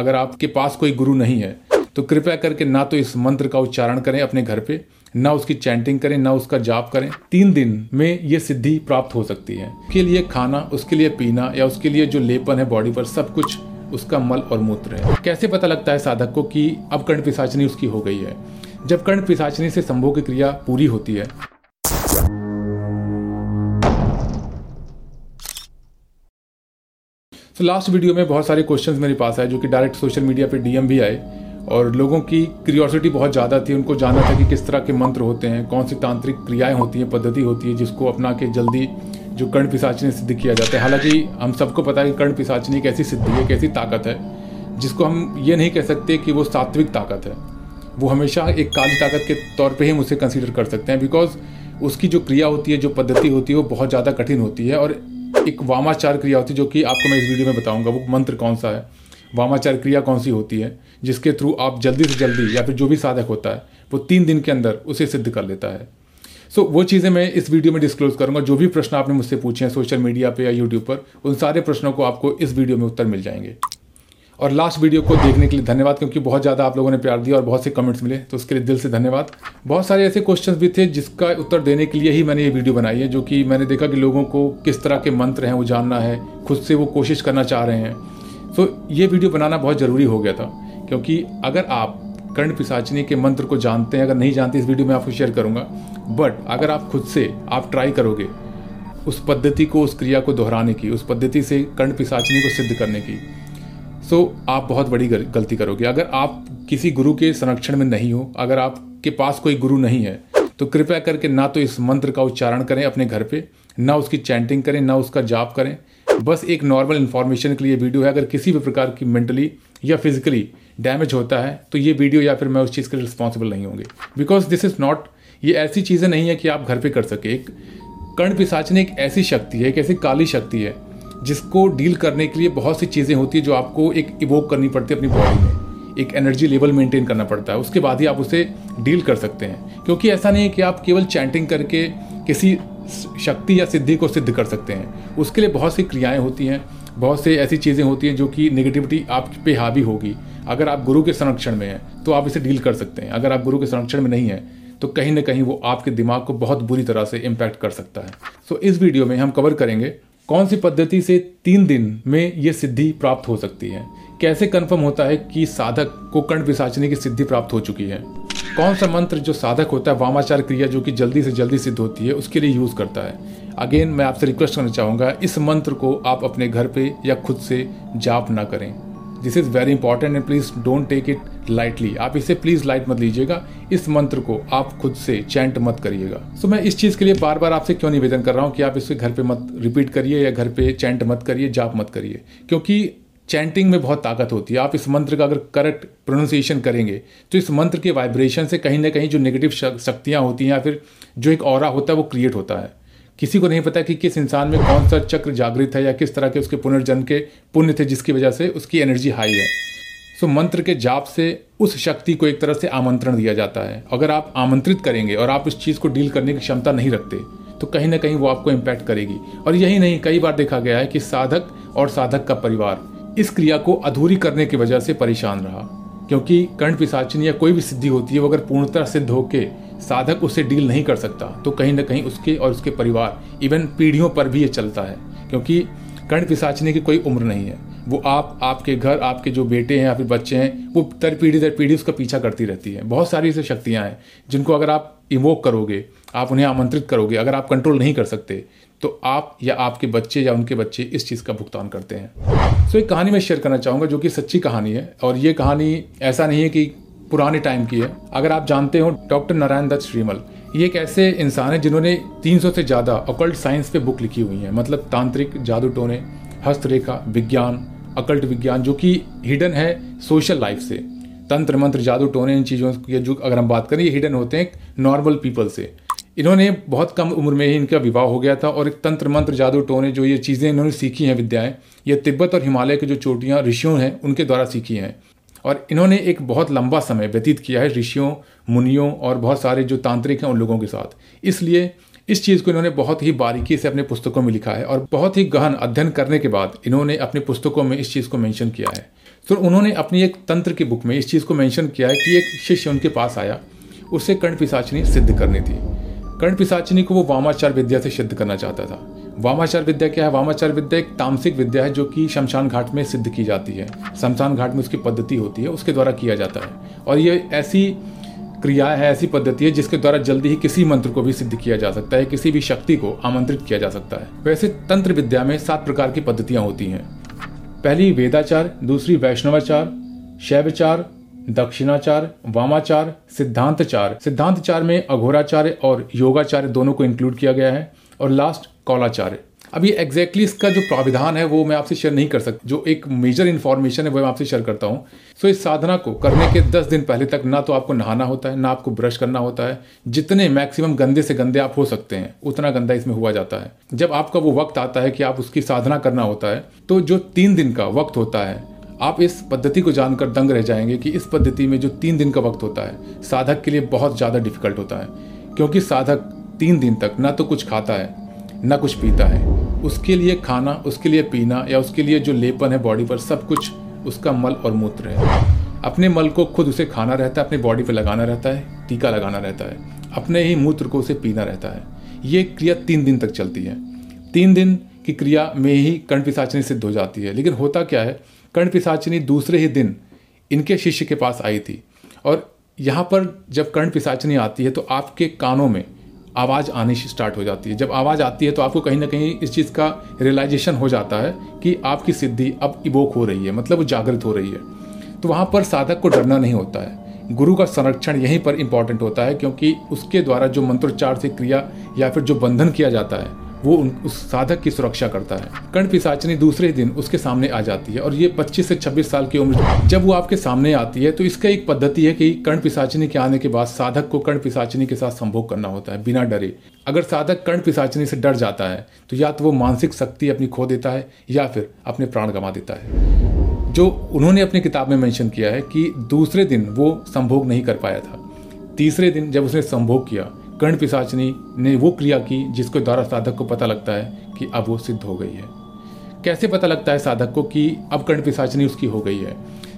अगर आपके पास कोई गुरु नहीं है तो कृपया करके ना तो इस मंत्र का उच्चारण करें अपने घर पे, ना उसकी चैंटिंग करें, ना उसका जाप करें। तीन दिन में ये सिद्धि प्राप्त हो सकती है। उसके लिए खाना, उसके लिए पीना या उसके लिए जो लेपन है बॉडी पर, सब कुछ उसका मल और मूत्र है। कैसे पता लगता है साधक को कि अब कर्ण पिसाचनी उसकी हो गई है? जब कर्ण पिसाचनी से संभोग की क्रिया पूरी होती है तो लास्ट वीडियो में बहुत सारे क्वेश्चंस मेरे पास आए, जो कि डायरेक्ट सोशल मीडिया पे डीएम भी आए और लोगों की क्रियोसिटी बहुत ज़्यादा थी, उनको जानना था कि किस तरह के मंत्र होते हैं, कौन सी तांत्रिक क्रियाएँ होती हैं, पद्धति होती है, जिसको अपना के जल्दी जो कर्ण पिसाचनी सिद्ध किया जाता है। हालाँकि हम सबको पता है कि कर्ण पिसाचनी एक ऐसी सिद्धि है कैसी ताकत है, जिसको हम ये नहीं कह सकते कि वो सात्विक ताकत है। वो हमेशा एक काली ताकत के तौर पर ही हम उसे कंसिडर कर सकते हैं बिकॉज़ उसकी जो क्रिया होती है, जो पद्धति होती है, वो बहुत ज़्यादा कठिन होती है और एक वामाचार क्रिया होती है जो कि आपको मैं इस वीडियो में बताऊँगा। वो मंत्र कौन सा है? वामाचार क्रिया कौन सी होती है? जिसके थ्रू आप जल्दी से जल्दी या फिर जो भी साधक होता है वो तीन दिन के अंदर उसे सिद्ध कर लेता है। सो so, वो चीज़ें मैं इस वीडियो में डिस्क्लोज करूँगा। जो भी प्रश्न आपने मुझसे पूछे हैं सोशल मीडिया पे या यूट्यूब पर उन सारे प्रश्नों को आपको इस वीडियो में उत्तर मिल जाएँगे। और लास्ट वीडियो को देखने के लिए धन्यवाद, क्योंकि बहुत ज़्यादा आप लोगों ने प्यार दिया और बहुत से कमेंट्स मिले तो उसके लिए दिल से धन्यवाद। बहुत सारे ऐसे क्वेश्चंस भी थे जिसका उत्तर देने के लिए ही मैंने ये वीडियो बनाई है, जो कि मैंने देखा कि लोगों को किस तरह के मंत्र हैं, वो जानना है, खुद से वो कोशिश करना चाह रहे हैं। तो ये वीडियो बनाना बहुत ज़रूरी हो गया था, क्योंकि अगर आप कर्ण पिसाचनी के मंत्र को जानते हैं, अगर नहीं जानते, इस वीडियो में आपको शेयर करूँगा। बट अगर आप खुद से, आप ट्राई करोगे उस पद्धति को, उस क्रिया को दोहराने की, उस पद्धति से कर्ण पिसाचनी को सिद्ध करने की सो आप बहुत बड़ी गलती करोगे। अगर आप किसी गुरु के संरक्षण में नहीं हो, अगर आपके पास कोई गुरु नहीं है तो कृपया करके ना तो इस मंत्र का उच्चारण करें अपने घर पे, ना उसकी चैंटिंग करें, ना उसका जाप करें। बस एक नॉर्मल इन्फॉर्मेशन के लिए वीडियो है। अगर किसी भी प्रकार की मेंटली या फिजिकली डैमेज होता है तो ये वीडियो या फिर मैं उस चीज़ के लिए रिस्पॉन्सिबल नहीं होंगे। बिकॉज़ दिस इज़ नॉट ये ऐसी चीज़ें नहीं है कि आप घर पे कर सके। एक कर्ण पिसाचने एक ऐसी शक्ति है, एक ऐसी काली शक्ति है जिसको डील करने के लिए बहुत सी चीज़ें होती है जो आपको एक इवोक करनी पड़ती है अपनी बॉडी में। एक एनर्जी लेवल मेंटेन करना पड़ता है। उसके बाद ही आप उसे डील कर सकते हैं। क्योंकि ऐसा नहीं है कि आप केवल चैंटिंग करके किसी शक्ति या सिद्धि को सिद्ध कर सकते हैं। उसके लिए बहुत सी क्रियाएँ होती हैं। बहुत से ऐसी चीज़ें होती हैं जो कि नेगेटिविटी आप पे हावी होगी। अगर आप गुरु के संरक्षण में हैं तो आप इसे डील कर सकते हैं। अगर आप गुरु के संरक्षण में नहीं हैं तो कहीं ना कहीं वो आपके दिमाग को बहुत बुरी तरह से इम्पैक्ट कर सकता है। सो so, इस वीडियो में हम कवर करेंगे कौन सी पद्धति से तीन दिन में ये सिद्धि प्राप्त हो सकती है? कैसे कंफर्म होता है कि साधक को कर्ण विसाचने की सिद्धि प्राप्त हो चुकी है? कौन सा मंत्र जो साधक होता है वामाचार क्रिया जो कि जल्दी से जल्दी सिद्ध होती है, उसके लिए यूज़ करता है? अगेन मैं आपसे रिक्वेस्ट करना चाहूँगा, इस मंत्र को आप अपने घर पे या खुद से जाप ना करें। This is very important and please don't take it lightly आप इसे प्लीज़ लाइट मत लीजिएगा। इस मंत्र को आप खुद से चैंट मत करिएगा। सो so, मैं इस चीज़ के लिए बार बार आपसे क्यों निवेदन कर रहा हूँ कि आप इसे घर पे मत रिपीट करिए या घर पे चैंट मत करिए जाप मत करिए। क्योंकि चैंटिंग में बहुत ताकत होती है। आप इस मंत्र का अगर करेक्ट प्रोनाउंसिएशन करेंगे तो इस मंत्र के वाइब्रेशन से कहीं ना कहीं जो नेगेटिव शक्तियाँ होती हैं या फिर जो एक और होता है वो क्रिएट होता है। किसी को नहीं पता कि किस इंसान में कौन सा चक्र जागृत है या किस तरह के उसके पुनर्जन्म के पुण्य थे जिसकी वजह से उसकी एनर्जी हाई है। सो मंत्र के जाप से उस शक्ति को एक तरह से आमंत्रण दिया जाता है। अगर आप आमंत्रित करेंगे और आप उस चीज़ को डील करने की क्षमता नहीं रखते तो कहीं ना कहीं वो आपको इम्पैक्ट करेगी। और यही नहीं, कई बार देखा गया है कि साधक और साधक का परिवार इस क्रिया को अधूरी करने की वजह से परेशान रहा। क्योंकि कर्ण पिसाचन या कोई भी सिद्धि होती है, वो अगर पूर्णतः सिद्ध होके साधक उससे डील नहीं कर सकता तो कहीं ना कहीं उसके और उसके परिवार इवन पीढ़ियों पर भी ये चलता है क्योंकि कर्ण पिसाचने की कोई उम्र नहीं है। वो आप आपके घर आपके जो बेटे हैं या फिर बच्चे हैं वो दर पीढ़ी दर पीढ़ी उसका पीछा करती रहती है। बहुत सारी ऐसी शक्तियाँ हैं जिनको अगर आप इवोक करोगे आप उन्हें आमंत्रित करोगे अगर आप कंट्रोल नहीं कर सकते तो आप या आपके बच्चे या उनके बच्चे इस चीज़ का भुगतान करते हैं। सो so, एक कहानी मैं शेयर करना चाहूँगा जो कि सच्ची कहानी है और ये कहानी ऐसा नहीं है कि पुराने टाइम की है। अगर आप जानते हो डॉक्टर नारायण दत्त श्रीमल ये एक ऐसे इंसान है जिन्होंने 300 से ज़्यादा अकल्ट साइंस पे बुक लिखी हुई है। मतलब तांत्रिक जादू टोने हस्तरेखा, विज्ञान अकल्ट विज्ञान, जो कि हिडन है सोशल लाइफ से। तंत्र मंत्र जादू टोने इन चीज़ों की जो अगर हम बात करें, ये हिडन होते हैं नॉर्मल पीपल से। इन्होंने बहुत कम उम्र में ही इनका विवाह हो गया था और एक तंत्र मंत्र जादू टोने जो ये चीज़ें इन्होंने सीखी हैं विद्याएँ, ये तिब्बत और हिमालय के जो चोटियाँ, ऋषियों हैं, उनके द्वारा सीखी हैं। और इन्होंने एक बहुत लंबा समय व्यतीत किया है ऋषियों, मुनियों और बहुत सारे जो तांत्रिक हैं उन लोगों के साथ। इसलिए इस चीज़ को इन्होंने बहुत ही बारीकी से अपने पुस्तकों में लिखा है और बहुत ही गहन अध्ययन करने के बाद इन्होंने अपनी पुस्तकों में इस चीज़ को मेंशन किया है। तो उन्होंने अपनी एक तंत्र की बुक में इस चीज़ को मेंशन किया है कि एक शिष्य उनके पास आया, उसे कर्ण पिसाचनी सिद्ध करनी थी। कर्ण पिसाचनी को वो वामाचार विद्या से सिद्ध करना चाहता था। वामाचार विद्या क्या है? वामाचार विद्या एक तामसिक विद्या है जो कि शमशान घाट में सिद्ध की जाती है। शमशान घाट में उसकी पद्धति होती है, उसके द्वारा किया जाता है। और ये ऐसी क्रिया है, ऐसी पद्धति है जिसके द्वारा जल्दी ही किसी मंत्र को भी सिद्ध किया जा सकता है, किसी भी शक्ति को आमंत्रित किया जा सकता है। वैसे तंत्र विद्या में सात प्रकार की पद्धतियाँ होती हैं। पहली, वेदाचार, दूसरी, वैष्णवाचार, शैवचार, दक्षिणाचार, वामाचार, सिद्धांतचार। सिद्धांतचार में अघोराचार्य और योगाचार्य दोनों को इंक्लूड किया गया है। और लास्ट कौलाचार्य। अब ये एग्जैक्टली exactly इसका जो प्राविधान है, वो मैं आपसे शेयर नहीं कर सकता। जो एक मेजर इन्फॉर्मेशन है, वो मैं आपसे शेयर करता हूँ। सो इस साधना को करने के दस दिन पहले तक ना तो आपको नहाना होता है, ना आपको ब्रश करना होता है। जितने मैक्सिमम गंदे से गंदे आप हो सकते हैं, उतना गंदा इसमें हुआ जाता है। जब आपका वो वक्त आता है कि आप उसकी साधना करना होता है तो जो तीन दिन का वक्त होता है, आप इस पद्धति को जानकर दंग रह जाएँगे कि इस पद्धति में जो तीन दिन का वक्त होता है, साधक के लिए बहुत ज़्यादा डिफ़िकल्ट होता है। क्योंकि साधक तीन दिन तक ना तो कुछ खाता है, ना कुछ पीता है। उसके लिए खाना, उसके लिए पीना या उसके लिए जो लेपन है बॉडी पर, सब कुछ उसका मल और मूत्र है। अपने मल को खुद उसे खाना रहता है, अपने बॉडी पर लगाना रहता है, टीका लगाना रहता है। अपने ही मूत्र को उसे पीना रहता है। ये क्रिया तीन दिन तक चलती है। तीन दिन की क्रिया में ही कर्ण पिसाचनी सिद्ध हो जाती है। लेकिन होता क्या है, कर्ण पिसाचिनी दूसरे ही दिन इनके शिष्य के पास आई थी। और यहाँ पर जब कर्ण पिसाचिनी आती है तो आपके कानों में आवाज़ आनी स्टार्ट हो जाती है। जब आवाज़ आती है तो आपको कहीं ना कहीं इस चीज़ का रियलाइजेशन हो जाता है कि आपकी सिद्धि अब इवोक हो रही है मतलब वो जागृत हो रही है। तो वहाँ पर साधक को डरना नहीं होता है। गुरु का संरक्षण यहीं पर इंपॉर्टेंट होता है, क्योंकि उसके द्वारा जो मंत्रोच्चार से क्रिया या फिर जो बंधन किया जाता है वो उस साधक की सुरक्षा करता है। कर्ण पिसाचनी दूसरे दिन उसके सामने आ जाती है और ये 25 से 26 साल की उम्र जब वो आपके सामने आती है तो इसका एक पद्धति है कि कर्ण पिसाचनी के आने के बाद साधक को कर्ण पिसाचनी के साथ संभोग करना होता है बिना डरे। अगर साधक कर्ण पिसाचनी से डर जाता है तो या तो वो मानसिक शक्ति अपनी खो देता है, या फिर अपने प्राण गंवा देता है। जो उन्होंने अपनी किताब में मेंशन किया है कि दूसरे दिन वो संभोग नहीं कर पाया था। तीसरे दिन जब उसने संभोग किया कर्ण पिशाचनी ने वो क्रिया की जिसके द्वारा साधक को पता लगता है कि अब वो सिद्ध हो गई है। कैसे पता लगता है साधक को कि अब कर्ण पिशाचनी उसकी हो गई है?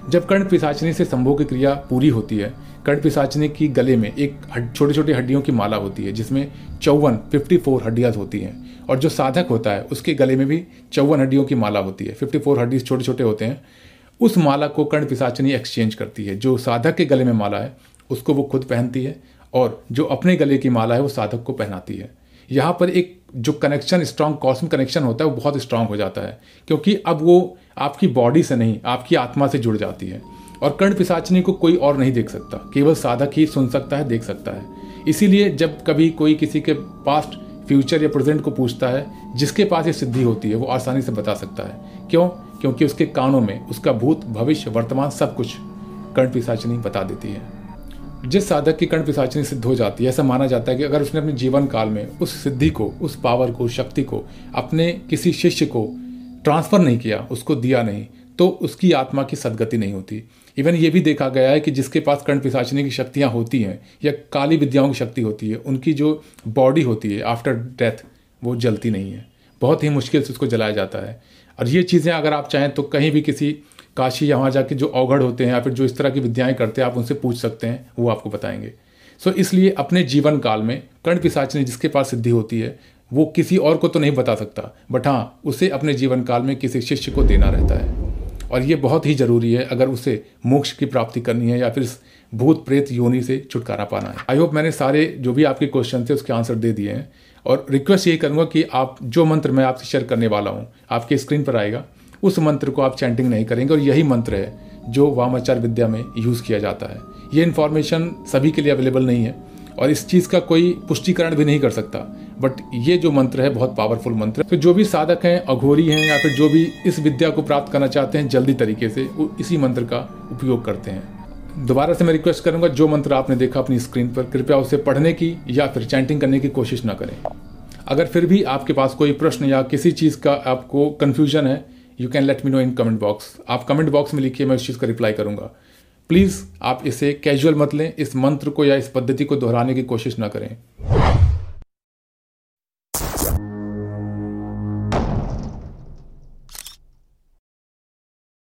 जब कर्ण पिशाचनी से संभोग की क्रिया पूरी होती है, कर्ण पिशाचनी की गले में एक छोटी छोटी हड्डियों की माला होती है, जिसमें चौवन फिफ्टी फोर हड्डियाँ होती हैं। और जो साधक होता है, उसके गले में भी चौवन हड्डियों की माला होती है। फिफ्टी फोर हड्डी छोटे छोटे होते हैं। उस माला को कर्ण पिशाचनी एक्सचेंज करती है। जो साधक के गले में माला है, उसको वो खुद पहनती है और जो अपने गले की माला है वो साधक को पहनाती है। यहाँ पर एक जो कनेक्शन स्ट्रांग कॉस्मिक कनेक्शन होता है, वो बहुत स्ट्रांग हो जाता है। क्योंकि अब वो आपकी बॉडी से नहीं, आपकी आत्मा से जुड़ जाती है। और कर्ण पिसाचनी को कोई और नहीं देख सकता। केवल साधक ही सुन सकता है, देख सकता है। इसीलिए जब कभी कोई किसी के पास्ट फ्यूचर या प्रेजेंट को पूछता है, जिसके पास ये सिद्धि होती है, वो आसानी से बता सकता है। क्यों? क्योंकि उसके कानों में उसका भूत, भविष्य, वर्तमान सब कुछ कर्ण पिसाचनी बता देती है। जिस साधक की कर्ण पिसाचनी सिद्ध हो जाती है, ऐसा माना जाता है कि अगर उसने अपने जीवन काल में उस सिद्धि को, उस पावर को, शक्ति को, अपने किसी शिष्य को ट्रांसफ़र नहीं किया, उसको दिया नहीं तो उसकी आत्मा की सदगति नहीं होती। इवन ये भी देखा गया है कि जिसके पास कर्ण पिसाचनी की शक्तियाँ होती हैं, या काली विद्याओं की शक्ति होती है, उनकी जो बॉडी होती है आफ्टर डेथ वो जलती नहीं है। बहुत ही मुश्किल से उसको जलाया जाता है। और ये चीज़ें अगर आप चाहें तो कहीं भी किसी काशी या वहाँ जाके जो अवगढ़ होते हैं या फिर जो इस तरह की विद्याएँ करते हैं आप उनसे पूछ सकते हैं वो आपको बताएँगे। सो so, इसलिए अपने जीवन काल में कर्ण पिसाचनी जिसके पास सिद्धि होती है वो किसी और को तो नहीं बता सकता बट हाँ उसे अपने जीवन काल में किसी शिष्य को देना रहता है। और ये बहुत ही ज़रूरी है अगर उसे मोक्ष की प्राप्ति करनी है या फिर भूत प्रेत योनि से छुटकारा पाना है। आई होप मैंने सारे जो भी आपके क्वेश्चन थे उसके आंसर दे दिए हैं। और रिक्वेस्ट ये करूँगा कि आप जो मंत्र मैं आपसे शेयर करने वाला हूँ, आपके स्क्रीन पर आएगा, उस मंत्र को आप चैंटिंग नहीं करेंगे और यही मंत्र है जो वामाचार विद्या में यूज़ किया जाता है। ये इन्फॉर्मेशन सभी के लिए अवेलेबल नहीं है। और इस चीज़ का कोई पुष्टिकरण भी नहीं कर सकता। बट ये जो मंत्र है, बहुत पावरफुल मंत्र है। तो जो भी साधक हैं, अघोरी हैं, या फिर जो भी इस विद्या को प्राप्त करना चाहते हैं, जल्दी तरीके से वो इसी मंत्र का उपयोग करते हैं। दोबारा से मैं रिक्वेस्ट करूँगा, जो मंत्र आपने देखा अपनी स्क्रीन पर, कृपया उसे पढ़ने की या फिर चैंटिंग करने की कोशिश ना करें। अगर फिर भी आपके पास कोई प्रश्न या किसी चीज़ का आपको कन्फ्यूज़न है you can let me know in comment box आप कमेंट बॉक्स में लिखिए, मैं उस चीज़ का रिप्लाई करूँगा। प्लीज़ आप इसे कैजुअल मत लें। इस मंत्र को या इस पद्धति को दोहराने की कोशिश ना करें।